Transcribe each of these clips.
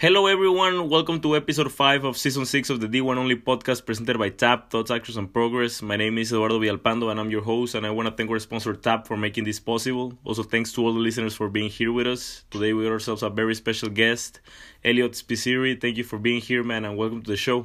Hello, everyone. Welcome to episode 5 of season 6 of the D1 Only podcast presented by TAP, Thoughts, Actions, and Progress. My name is Eduardo Villalpando, and I'm your host. And I want to thank our sponsor, TAP, for making this possible. Also, thanks to all the listeners for being here with us. Today, we got ourselves a very special guest, Eliot Spizzirri. Thank you for being here, man, and welcome to the show.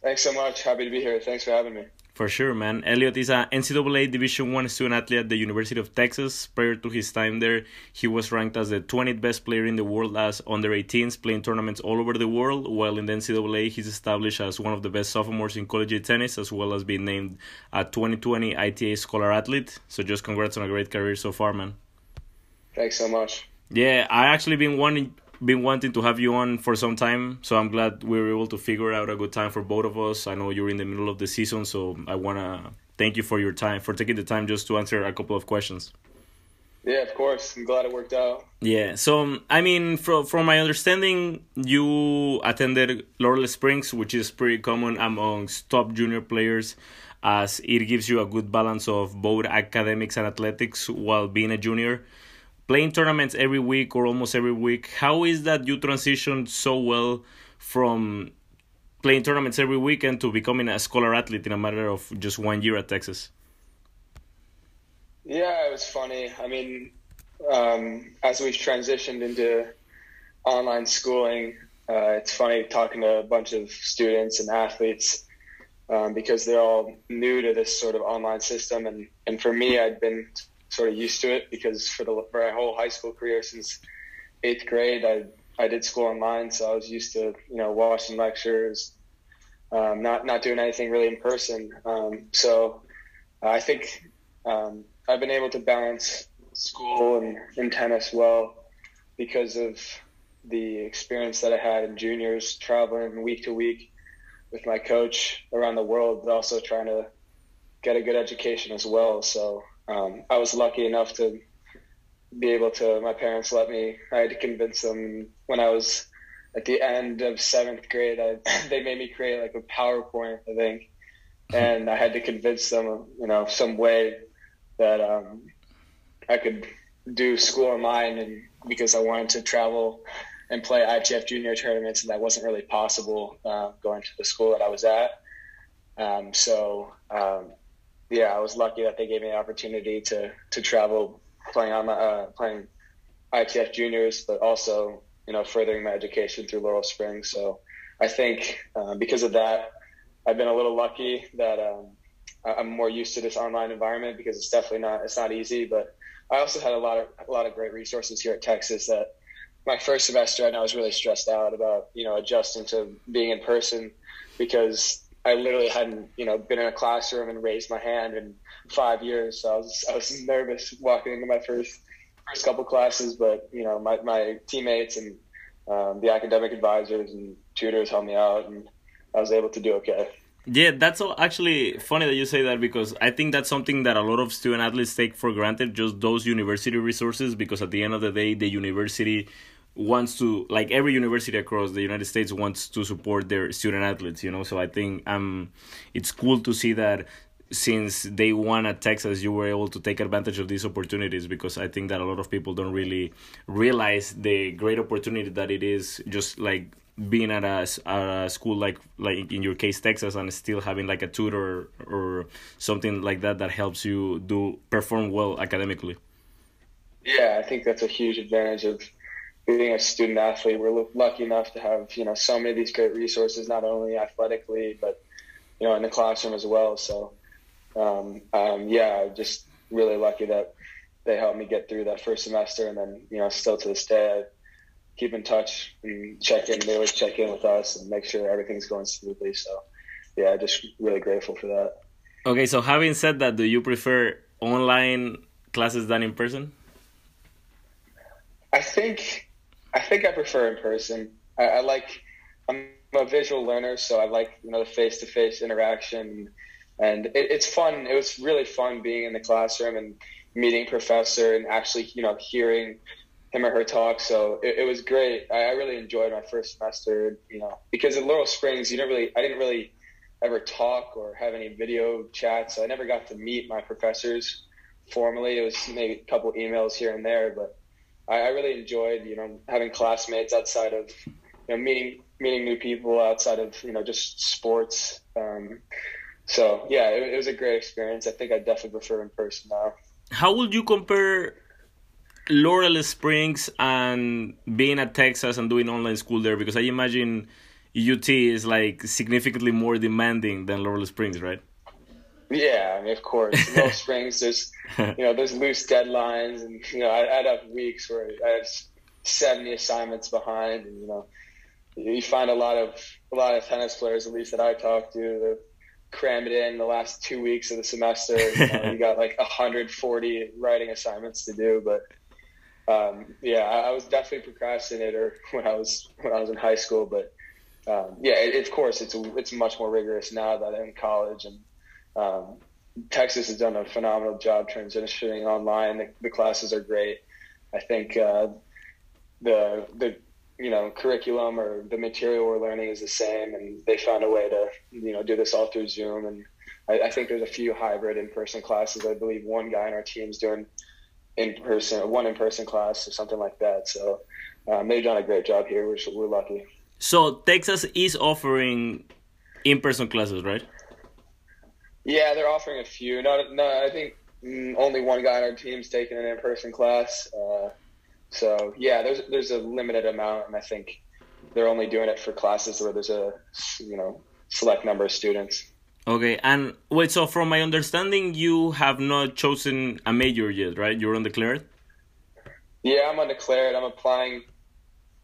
Thanks so much. Happy to be here. Thanks for having me. For sure, man. Eliot is a NCAA Division One student athlete at the University of Texas. Prior to his time there, he was ranked as the 20th best player in the world as under 18s, playing tournaments all over the world. While in the NCAA, he's established as one of the best sophomores in college tennis, as well as being named a 2020 ITA Scholar Athlete. So, just congrats on a great career so far, man. Thanks so much. Yeah, I actually been wanting been wanting to have you on for some time, so I'm glad we were able to figure out a good time for both of us. I know you're in the middle of the season, so I wanna thank you for your time, for taking the time just to answer a couple of questions. Yeah, of course. I'm glad it worked out. Yeah. So, um, I mean, from from my understanding, you attended Laurel Springs, which is pretty common amongst top junior players, as it gives you a good balance of both academics and athletics while being a junior playing tournaments every week or almost every week. How is that you transitioned so well from playing tournaments every weekend to becoming a scholar athlete in a matter of just one year at Texas? Yeah, it was funny. I mean, um, as we've transitioned into online schooling, uh, it's funny talking to a bunch of students and athletes um, because they're all new to this sort of online system. And, and for me, I'd been sort of used to it because for the for my whole high school career since eighth grade, I I did school online, so I was used to you know watching lectures, um, not not doing anything really in person. Um, so I think um, I've been able to balance school and, and tennis well because of the experience that I had in juniors, traveling week to week with my coach around the world, but also trying to get a good education as well. So um, I was lucky enough to be able to. My parents let me. I had to convince them when I was at the end of seventh grade. I, they made me create like a PowerPoint, I think, and I had to convince them, you know, some way that um, I could do school online, and because I wanted to travel and play ITF junior tournaments, and that wasn't really possible uh, going to the school that I was at. Um, so um, yeah, I was lucky that they gave me the opportunity to to travel playing on my uh, playing ITF juniors, but also you know furthering my education through Laurel Springs. So I think uh, because of that, I've been a little lucky that um, I'm more used to this online environment because it's definitely not it's not easy. But I also had a lot of a lot of great resources here at Texas that my first semester and I was really stressed out about you know adjusting to being in person because I literally hadn't, you know, been in a classroom and raised my hand in five years. So I was, I was nervous walking into my first first couple classes, but you know, my, my teammates and um, the academic advisors and tutors helped me out, and I was able to do okay. Yeah, that's actually funny that you say that because I think that's something that a lot of student athletes take for granted, just those university resources. Because at the end of the day, the university wants to like every university across the United States wants to support their student athletes, you know. So I think um it's cool to see that since day one at Texas, you were able to take advantage of these opportunities because I think that a lot of people don't really realize the great opportunity that it is just like being at a, a school like like in your case Texas and still having like a tutor or something like that that helps you do perform well academically. Yeah, I think that's a huge advantage of being a student athlete, we're lucky enough to have you know so many of these great resources, not only athletically but you know in the classroom as well. So um, um, yeah, I'm just really lucky that they helped me get through that first semester, and then you know still to this day I keep in touch and check in. They always check in with us and make sure everything's going smoothly. So yeah, just really grateful for that. Okay, so having said that, do you prefer online classes than in person? I think I think I prefer in person. I, I like I'm a visual learner, so I like you know the face to face interaction, and it, it's fun. It was really fun being in the classroom and meeting professor and actually you know hearing him or her talk. So it, it was great. I, I, really enjoyed my first semester. You know, because at Laurel Springs, you didn't really I didn't really ever talk or have any video chats. So I never got to meet my professors formally. It was maybe a couple emails here and there, but I, I really enjoyed you know having classmates outside of you know meeting meeting new people outside of you know just sports. Um, so yeah, it, it was a great experience. I think I definitely prefer in person now. How would you compare Laurel Springs and being at Texas and doing online school there? Because I imagine UT is like significantly more demanding than Laurel Springs, right? Yeah, I mean, of course. Laurel Springs, there's you know, there's loose deadlines, and you know, I, would have weeks where I have seventy assignments behind, and you know, you find a lot of a lot of tennis players, at least that I talk to, they cram it in the last two weeks of the semester. You, know, you got like 140 writing assignments to do, but um, yeah, I, I, was definitely procrastinator when I was when I was in high school, but um, yeah, it, of course, it's it's much more rigorous now that I'm in college, and um, Texas has done a phenomenal job transitioning online. The, the classes are great. I think uh, the the you know curriculum or the material we're learning is the same, and they found a way to you know do this all through Zoom. And I, I think there's a few hybrid in person classes. I believe one guy in our team's doing in person, one in person class or something like that. So um, they've done a great job here. We're we're lucky. So Texas is offering in person classes, right? Yeah, they're offering a few. No, no, I think mm, only one guy on our team's taking an in person class. Uh, so yeah, there's there's a limited amount, and I think they're only doing it for classes where there's a you know select number of students. Okay, and wait. So from my understanding, you have not chosen a major yet, right? You're undeclared. Yeah, I'm undeclared. I'm applying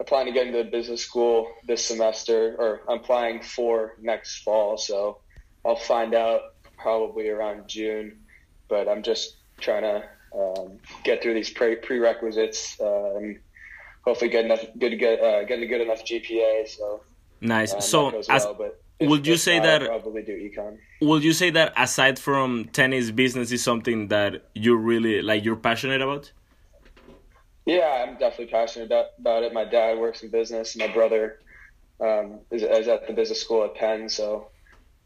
applying to get into the business school this semester, or I'm applying for next fall. So I'll find out probably around June. But I'm just trying to um, get through these pre- prerequisites uh, and hopefully get enough good get uh, get a good enough GPA. So nice. Um, so as, well, would you say that probably do econ? Would you say that aside from tennis, business is something that you really like? You're passionate about? Yeah, I'm definitely passionate about it. My dad works in business. My brother um, is, is, at the business school at Penn, so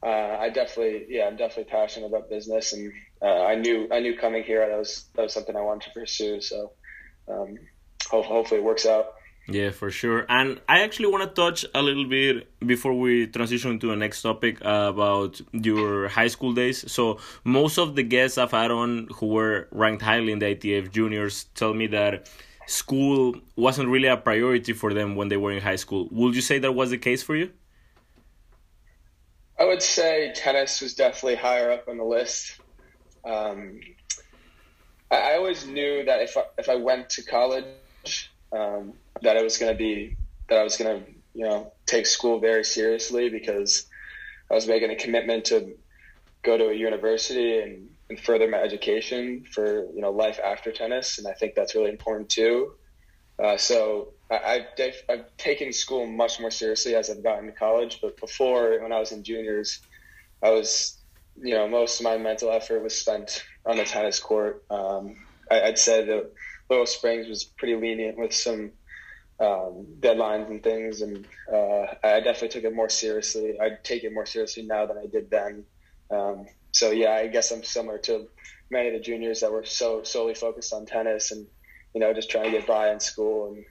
uh, I definitely, yeah, I'm definitely passionate about business, and uh, I knew I knew coming here that was that was something I wanted to pursue. So um, ho- hopefully it works out. Yeah, for sure. And I actually want to touch a little bit before we transition to the next topic uh, about your high school days. So, most of the guests I've had on who were ranked highly in the ITF juniors tell me that school wasn't really a priority for them when they were in high school. Would you say that was the case for you? I would say tennis was definitely higher up on the list. Um, I, I, always knew that if I, if I went to college, um, that it was going to be that I was going to you know take school very seriously because I was making a commitment to go to a university and, and further my education for you know life after tennis, and I think that's really important too. Uh, so I, have I've taken school much more seriously as I've gotten to college. But before, when I was in juniors, I was, you know, most of my mental effort was spent on the tennis court. Um, I, would say that Laurel Springs was pretty lenient with some um, deadlines and things, and uh, I definitely took it more seriously. I take it more seriously now than I did then. Um, so yeah, I guess I'm similar to many of the juniors that were so solely focused on tennis and you know just trying to get by in school and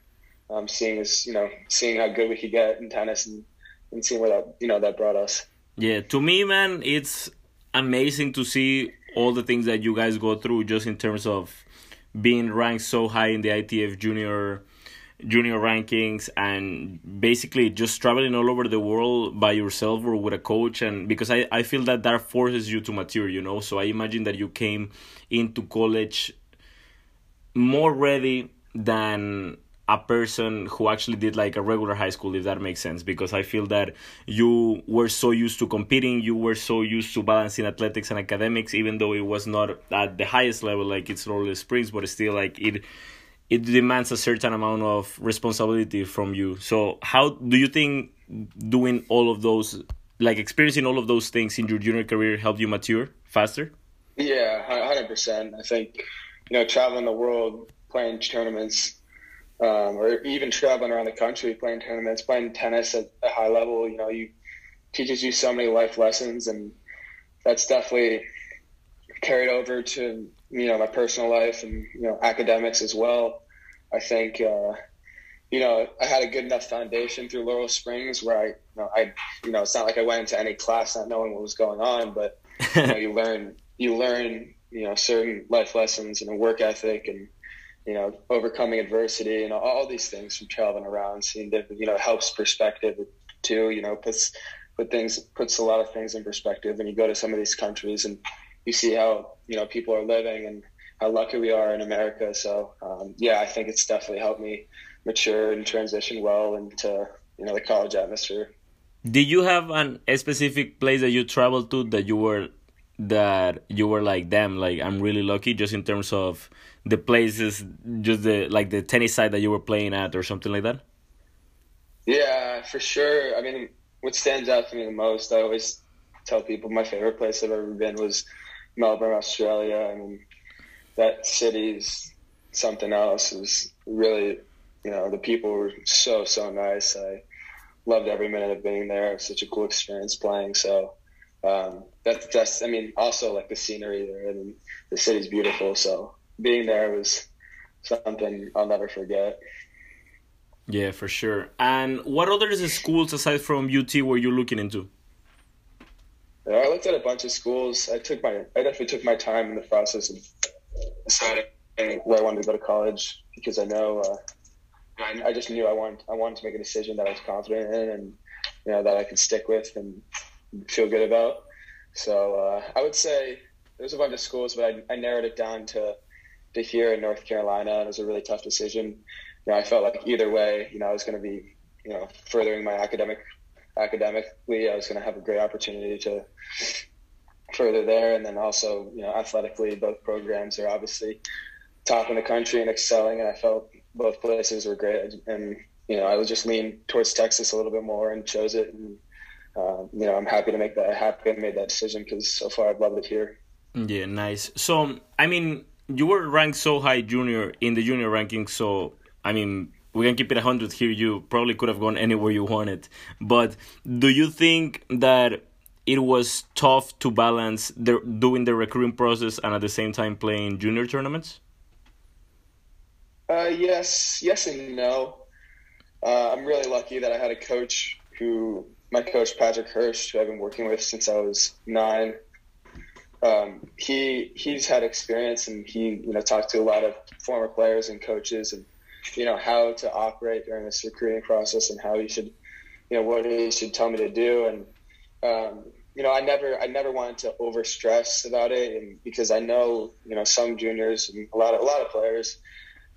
um, seeing as you know seeing how good we could get in tennis and, and seeing where that you know that brought us. Yeah, to me, man, it's amazing to see all the things that you guys go through just in terms of being ranked so high in the ITF junior junior rankings and basically just traveling all over the world by yourself or with a coach and because I, I feel that that forces you to mature you know so i imagine that you came into college more ready than a person who actually did like a regular high school if that makes sense because i feel that you were so used to competing you were so used to balancing athletics and academics even though it was not at the highest level like it's Laurel Springs but still like it it demands a certain amount of responsibility from you. So how do you think doing all of those, like experiencing all of those things in your junior career, helped you mature faster? Yeah, hundred percent. I think you know traveling the world, playing tournaments, um, or even traveling around the country, playing tournaments, playing tennis at a high level. You know, you teaches you so many life lessons, and that's definitely carried over to you know my personal life and you know academics as well. I think uh, you know I had a good enough foundation through Laurel Springs where I you know I you know it's not like I went into any class not knowing what was going on, but you, know, you learn you learn you know certain life lessons and a work ethic and you know overcoming adversity and all these things from traveling around, seeing that you know helps perspective too. You know puts put things puts a lot of things in perspective And you go to some of these countries and you see how you know people are living and how lucky we are in America. So um, yeah, I think it's definitely helped me mature and transition well into you know the college atmosphere. Did you have an, a specific place that you traveled to that you were that you were like, damn, like I'm really lucky, just in terms of the places, just the like the tennis side that you were playing at, or something like that? Yeah, for sure. I mean, what stands out to me the most, I always tell people my favorite place I've ever been was Melbourne, Australia. I mean, that city's something else. It was really, you know, the people were so so nice. I loved every minute of being there. It was such a cool experience playing. So um, that's just, I mean, also like the scenery there. and the city's beautiful. So being there was something I'll never forget. Yeah, for sure. And what other schools aside from UT were you looking into? I looked at a bunch of schools. I took my, I definitely took my time in the process of deciding where I wanted to go to college because I know, uh, I, I just knew I wanted, I wanted to make a decision that I was confident in and you know that I could stick with and feel good about. So uh, I would say there's a bunch of schools, but I, I narrowed it down to to here in North Carolina, it was a really tough decision. You know, I felt like either way, you know, I was going to be, you know, furthering my academic academically, I was going to have a great opportunity to further there. And then also, you know, athletically, both programs are obviously top in the country and excelling. And I felt both places were great. And, you know, I was just lean towards Texas a little bit more and chose it. And, uh, you know, I'm happy to make that, happy I made that decision because so far I've loved it here. Yeah, nice. So, I mean, you were ranked so high junior in the junior ranking. So, I mean, we can keep it 100 here. You probably could have gone anywhere you wanted. But do you think that it was tough to balance the, doing the recruiting process and at the same time playing junior tournaments? Uh, yes, yes and no. Uh, I'm really lucky that I had a coach who, my coach Patrick Hirsch, who I've been working with since I was nine. Um, he he's had experience and he you know talked to a lot of former players and coaches and you know how to operate during this recruiting process and how he should you know what he should tell me to do and um, you know I never I never wanted to over stress about it and because I know you know some juniors and a lot of a lot of players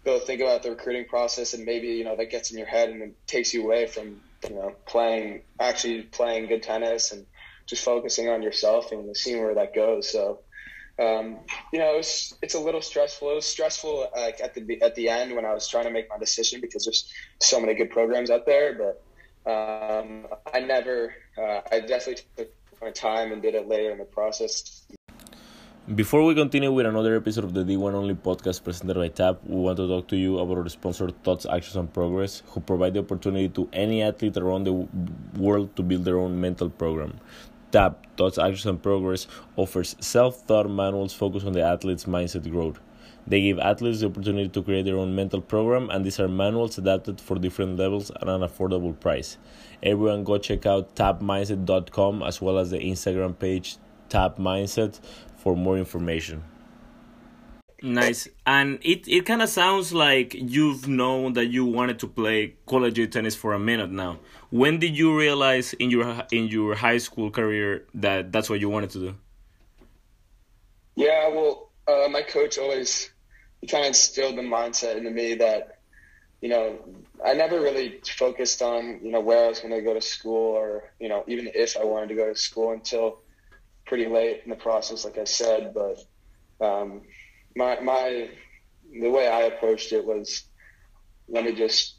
go think about the recruiting process and maybe you know that gets in your head and it takes you away from you know playing actually playing good tennis and just focusing on yourself and seeing where that goes so um, you know, it was, it's a little stressful. It was stressful like at the at the end when I was trying to make my decision because there's so many good programs out there. But um, I never, uh, I definitely took my time and did it later in the process. Before we continue with another episode of the D1 Only podcast presented by TAP, we want to talk to you about our sponsor Thoughts, Actions, and Progress, who provide the opportunity to any athlete around the world to build their own mental program. TAP, Thoughts, Actions, and Progress offers self thought manuals focused on the athlete's mindset growth. They give athletes the opportunity to create their own mental program, and these are manuals adapted for different levels at an affordable price. Everyone go check out tapmindset.com as well as the Instagram page Tap Mindset for more information. Nice. And it, it kind of sounds like you've known that you wanted to play collegiate tennis for a minute now. When did you realize in your in your high school career that that's what you wanted to do? Yeah, well, uh, my coach always he kind of instilled the mindset into me that you know I never really focused on you know where I was going to go to school or you know even if I wanted to go to school until pretty late in the process, like I said. But um, my my the way I approached it was let me just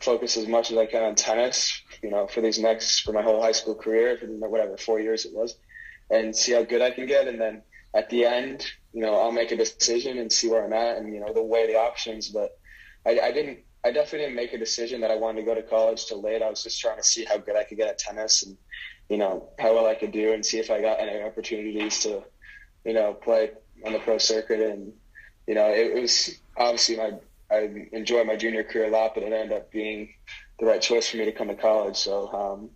focus as much as I can on tennis, you know, for these next for my whole high school career, whatever four years it was, and see how good I can get, and then at the end, you know, I'll make a decision and see where I'm at, and you know, the weigh the options. But I, I didn't, I definitely didn't make a decision that I wanted to go to college till late. I was just trying to see how good I could get at tennis, and you know, how well I could do, and see if I got any opportunities to, you know, play on the pro circuit. And, you know, it, it was obviously my, I enjoyed my junior career a lot, but it ended up being the right choice for me to come to college. So, um,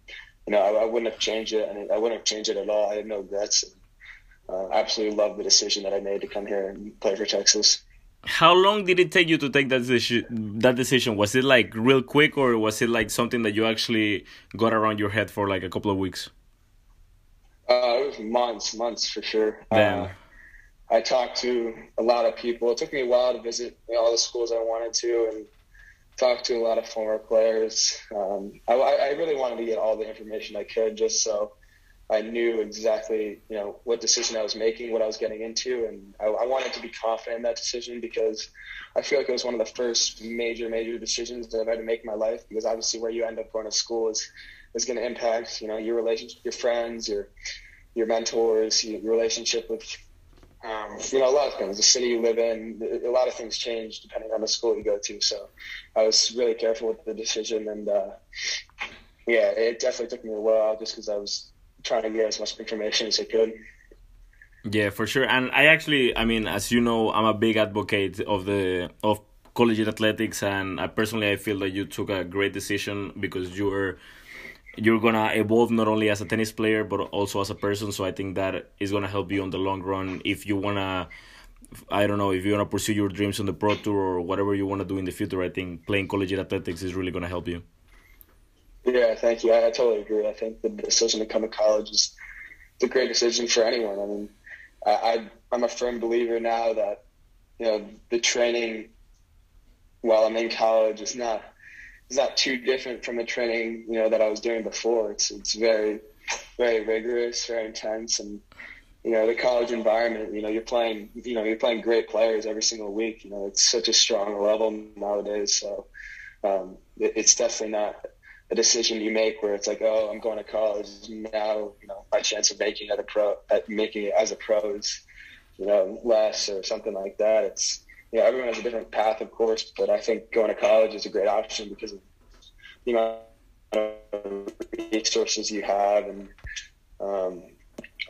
you know, I, I, wouldn't have changed it, and I wouldn't have changed it at all. I had no regrets. Uh, absolutely love the decision that I made to come here and play for Texas. How long did it take you to take that decision? That decision was it like real quick, or was it like something that you actually got around your head for like a couple of weeks? Uh, it was months, months for sure. Damn. Uh, I talked to a lot of people. It took me a while to visit you know, all the schools I wanted to and talk to a lot of former players. Um, I, I really wanted to get all the information I could just so I knew exactly, you know, what decision I was making, what I was getting into, and I, I, wanted to be confident in that decision because I feel like it was one of the first major, major decisions that I've had to make in my life. Because obviously, where you end up going to school is is going to impact, you know, your relationship, your friends, your your mentors, your relationship with um, you know, a lot of things. The city you live in, a lot of things change depending on the school you go to. So I was really careful with the decision, and uh, yeah, it definitely took me a while just because I was trying to get as much information as I could. Yeah, for sure. And I actually, I mean, as you know, I'm a big advocate of the of collegiate athletics, and I personally I feel that you took a great decision because you were you're gonna evolve not only as a tennis player but also as a person. So I think that is gonna help you on the long run if you wanna. I don't know if you wanna pursue your dreams on the pro tour or whatever you wanna do in the future. I think playing collegiate athletics is really gonna help you. Yeah, thank you. I, I totally agree. I think the decision to come to college is a great decision for anyone. I mean, I, I I'm a firm believer now that you know the training while I'm in college is not it's not too different from the training you know that I was doing before. It's it's very very rigorous, very intense, and you know the college environment. You know you're playing you know you're playing great players every single week. You know it's such a strong level nowadays. So um, it, it's definitely not a decision you make where it's like, oh, I'm going to college now. You know my chance of making it a pro, at making it as a pro is you know less or something like that. It's you know, everyone has a different path, of course, but I think going to college is a great option because of the amount of resources you have. And um,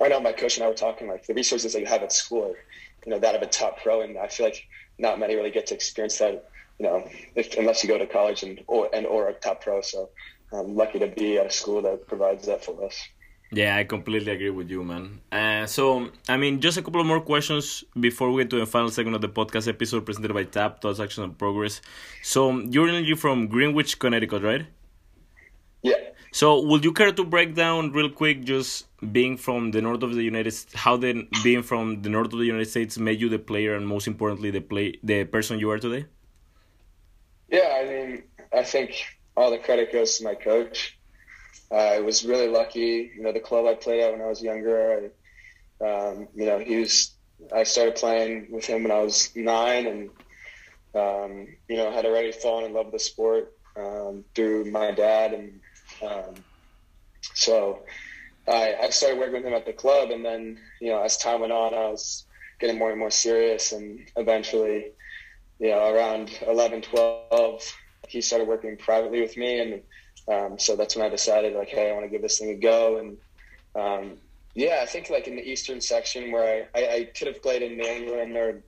I know my coach and I were talking like the resources that you have at school are, you know, that of a top pro, and I feel like not many really get to experience that, you know, if, unless you go to college and or and or a top pro. So I'm lucky to be at a school that provides that for us. Yeah, I completely agree with you, man. Uh, so, I mean, just a couple of more questions before we get to the final segment of the podcast episode presented by TAP, Thoughts, Action, and Progress. So, you're originally from Greenwich, Connecticut, right? Yeah. So, would you care to break down real quick just being from the north of the United States, how then being from the north of the United States made you the player and most importantly, the play the person you are today? Yeah, I mean, I think all the credit goes to my coach I was really lucky. You know, the club I played at when I was younger, I, um, you know, he was. I started playing with him when I was nine, and um, you know, had already fallen in love with the sport um, through my dad, and um, so I, I started working with him at the club, and then you know, as time went on, I was getting more and more serious, and eventually, know, around 11, 12, he started working privately with me, and um, so that's when I decided like, hey, I want to give this thing a go. And um, yeah, I think like in the eastern section where I, I, I, could have played in New England or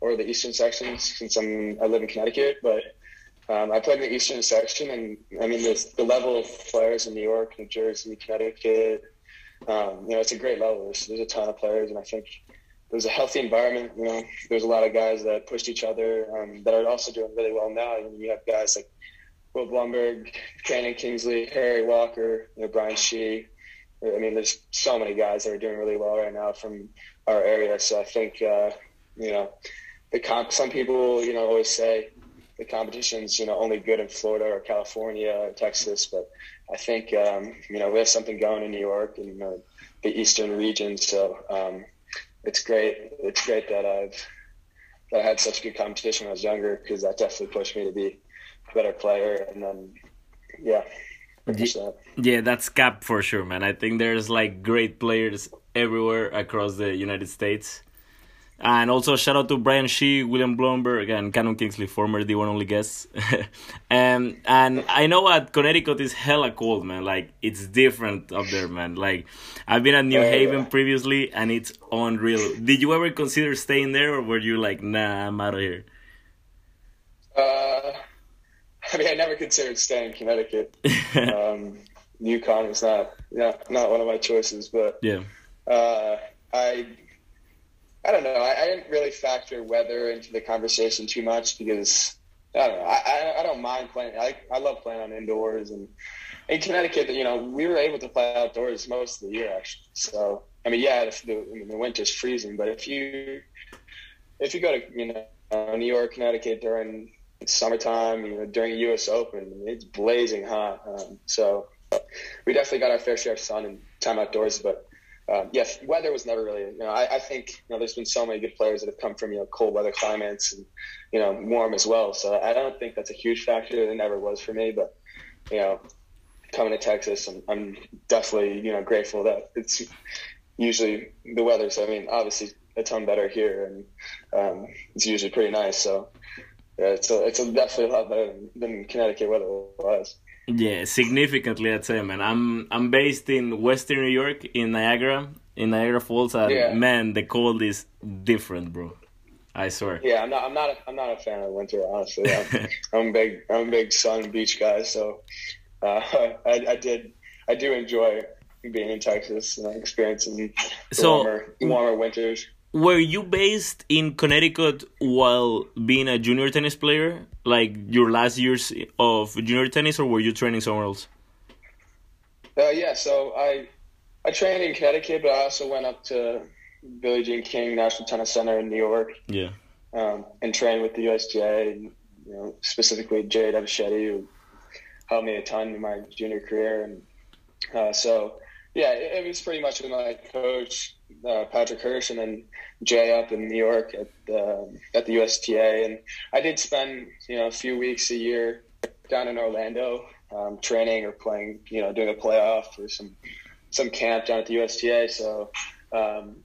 or the eastern sections since I'm I live in Connecticut, but um, I played in the eastern section, and I mean the the level of players in New York, New Jersey, Connecticut. Um, you know, it's a great level. There's, there's a ton of players, and I think there's a healthy environment. You know, there's a lot of guys that pushed each other um, that are also doing really well now. And you have guys like Will Blumberg, Cannon Kingsley, Harry Walker, you know, Brian Shi. I mean, there's so many guys that are doing really well right now from our area. So I think, uh, you know, the comp- some people, you know, always say the competition's, you know, only good in Florida or California or Texas. But I think, um, you know, we have something going in New York and uh, the Eastern region. So um, it's great. It's great that I've that I had such good competition when I was younger because that definitely pushed me to be a better player, and then yeah. Yeah, that's cap for sure, man. I think there's like great players everywhere across the United States. And also shout out to Brian Shi, William Blumberg, and Cannon Kingsley, former D1 only guests. and and I know at Connecticut is hella cold, man. Like it's different up there, man. Like I've been at New uh, Haven yeah. previously, and it's unreal. Did you ever consider staying there, or were you like, nah, I'm out of here? Uh, I mean, I never considered staying in Connecticut. um, UConn was not, yeah, not one of my choices, but yeah, uh, I, I don't know. I, I, didn't really factor weather into the conversation too much because I don't know. I, I, I don't mind playing. I, I love playing on indoors and in Connecticut. You know, we were able to play outdoors most of the year actually. So I mean, yeah, the, the, I mean, the winter's freezing, but if you if you go to you know New York, Connecticut during summertime, you know, during U.S. Open, it's blazing hot. Um, so we definitely got our fair share of sun and time outdoors. But um, yeah, weather was never really. You know, I, I, think you know there's been so many good players that have come from you know cold weather climates and you know warm as well. So I don't think that's a huge factor. It never was for me, but you know. Coming to Texas, I'm, I'm definitely you know grateful that it's usually the weather. So I mean, obviously a ton better here, and um, it's usually pretty nice. So yeah, it's a, it's a definitely a lot better than, than Connecticut weather was. Yeah, significantly, I'd say, man. I'm I'm based in Western New York, in Niagara, in Niagara Falls, and yeah. man, the cold is different, bro. I swear. Yeah, I'm not. I'm not. A, I'm not a fan of winter, honestly. I'm, I'm a big. I'm a big sun beach guy, so uh, I, I did. I do enjoy being in Texas and experiencing so, warmer, warmer winters were you based in Connecticut while being a junior tennis player, like your last years of junior tennis, or were you training somewhere else? Uh, yeah, so I I trained in Connecticut, but I also went up to Billie Jean King National Tennis Center in New York. Yeah, um, and trained with the USTA, and, you know, specifically Jay Devashetty, who helped me a ton in my junior career, and uh, so yeah, it, it, was pretty much with my coach uh, Patrick Hirsch, and then Jay up in New York at the at the USTA, and I did spend you know a few weeks a year down in Orlando um, training or playing, you know, doing a playoff or some some camp down at the USTA. So um,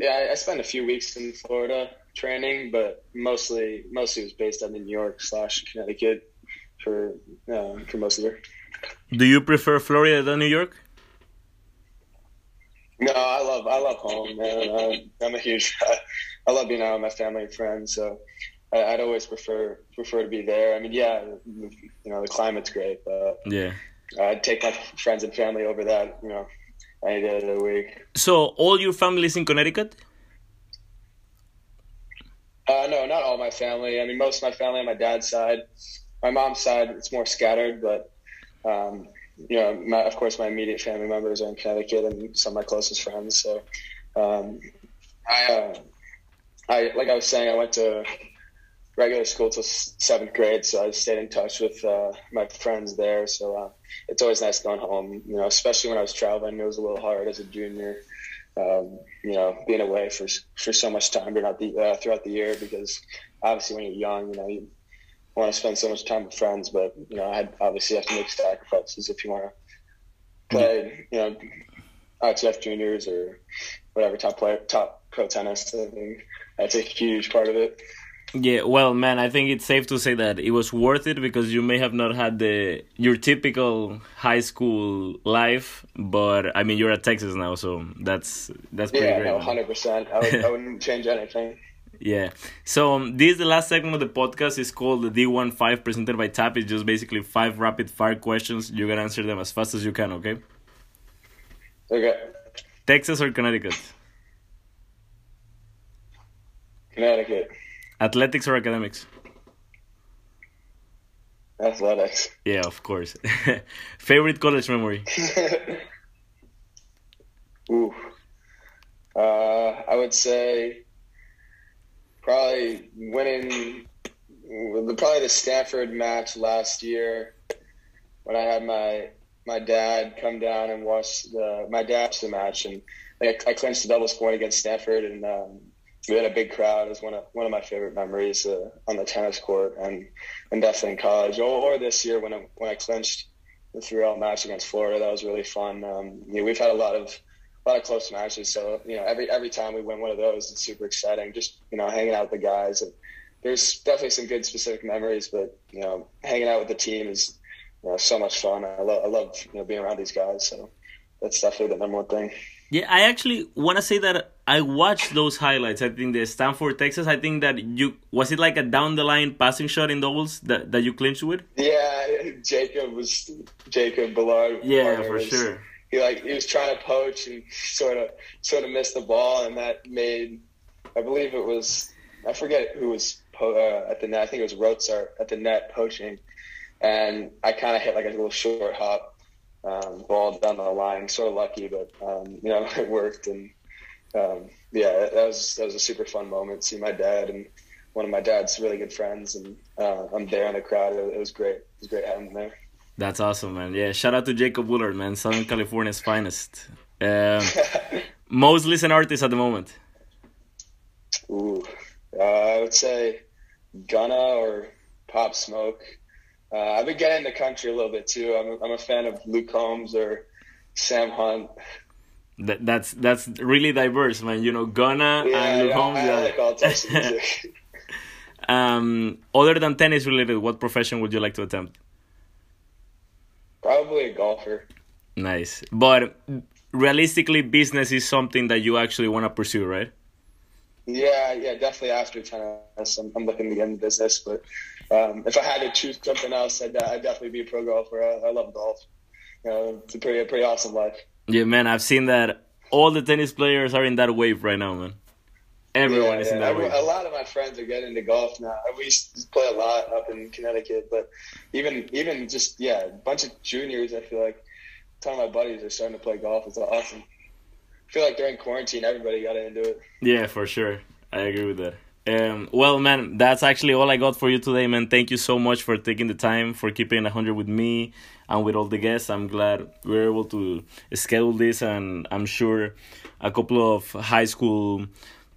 yeah, I, I spent a few weeks in Florida training, but mostly mostly was based out in New York slash Connecticut for uh, for most of it. Do you prefer Florida than New York? No, I love I love home, man. I'm, I'm a huge. I, I love being out with my family and friends. So I, would always prefer prefer to be there. I mean, yeah, you know the climate's great, but yeah, I'd take my friends and family over that. You know, any day of the week. So all your family is in Connecticut. Uh, no, not all my family. I mean, most of my family on my dad's side. My mom's side, it's more scattered, but um, you know, my, of course, my immediate family members are in Connecticut and some of my closest friends. So, um, I, uh, I, like I was saying, I went to regular school till seventh grade, so I stayed in touch with uh, my friends there. So uh, it's always nice going home, you know, especially when I was traveling. It was a little hard as a junior, um, you know, being away for for so much time throughout the uh, throughout the year because obviously when you're young, you know, you want to spend so much time with friends, but you know, I obviously have to make sacrifices if you want to play, you know, ITF juniors or whatever top player, top pro tennis. I think that's a huge part of it. Yeah, well, man, I think it's safe to say that it was worth it because you may have not had the your typical high school life, but I mean, you're at Texas now, so that's that's pretty yeah, great. Yeah, no, hundred percent. I, would, I wouldn't change anything. Yeah. So um, this is the last segment of the podcast. It's called the D15 presented by TAP. It's just basically five rapid fire questions. You can answer them as fast as you can, okay? Okay. Texas or Connecticut? Connecticut. Athletics or academics? Athletics. Yeah, of course. Favorite college memory? Ooh. Uh, I would say probably winning the probably the Stanford match last year when I had my my dad come down and watch the my dad's the match and I, I clinched the doubles point against Stanford and um, we had a big crowd. It was one of one of my favorite memories uh, on the tennis court and and definitely in college or, or this year when I when I clinched the three out match against Florida. That was really fun. Um, know, we've had a lot of a lot of close matches. So you know, every every time we win one of those, it's super exciting. Just you know, hanging out with the guys. And there's definitely some good specific memories, but you know, hanging out with the team is you know, so much fun. I love I love you know being around these guys. So that's definitely the number one thing. Yeah, I actually want to say that I watched those highlights. I think the Stanford, Texas. I think that you was it like a down the line passing shot in doubles that, that you clinched with. Yeah, Jacob was Jacob Ballard. Yeah, for was, sure. He like he was trying to poach and sort of sort of missed the ball, and that made I believe it was I forget who was po- uh, at the net. I think it was Rozart at the net poaching, and I kind of hit like a little short hop um, ball down the line. Sort of lucky, but um, you know it worked, and um, yeah, that was that was a super fun moment. See my dad and one of my dad's really good friends, and uh, I'm there in the crowd. It, it was great. It was great having him there. That's awesome, man. Yeah, shout out to Jacob Willard, man, Southern California's finest. Um, most listened artist at the moment. Ooh, uh, I would say Gunna or Pop Smoke. Uh, I've been getting the country a little bit too. I'm a, I'm a fan of Luke Combs or Sam Hunt. That, that's that's really diverse, man. You know, Gunna yeah, and Luke yeah, Combs. I, I like all types of music. um, other than tennis related, what profession would you like to attempt? Golfer. Nice, but realistically, business is something that you actually want to pursue, right? Yeah, yeah, definitely after tennis, I'm, I'm looking to get in business. But um, if I had to choose something else, I'd, I'd definitely be a pro golfer. I, I love golf. You know, it's a pretty, a pretty awesome life. Yeah, man, I've seen that. All the tennis players are in that wave right now, man. Everyone yeah, is in that wave. A lot of my friends are getting into golf now. We used to play a lot up in Connecticut, but even even just yeah, a bunch of juniors. I feel like a ton of my buddies are starting to play golf. It's awesome. I feel like during quarantine, everybody got into it. Yeah, for sure. I agree with that. Um, well, man, that's actually all I got for you today, man. Thank you so much for taking the time, for keeping 100 with me and with all the guests. I'm glad we are able to schedule this, and I'm sure a couple of high school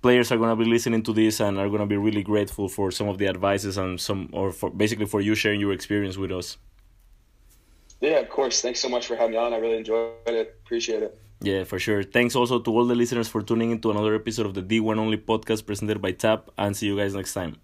players are going to be listening to this and are going to be really grateful for some of the advices and some, or for basically for you sharing your experience with us. Yeah, of course. Thanks so much for having me on. I really enjoyed it. Appreciate it. Yeah, for sure. Thanks also to all the listeners for tuning into another episode of the D1 Only podcast presented by TAP, and see you guys next time.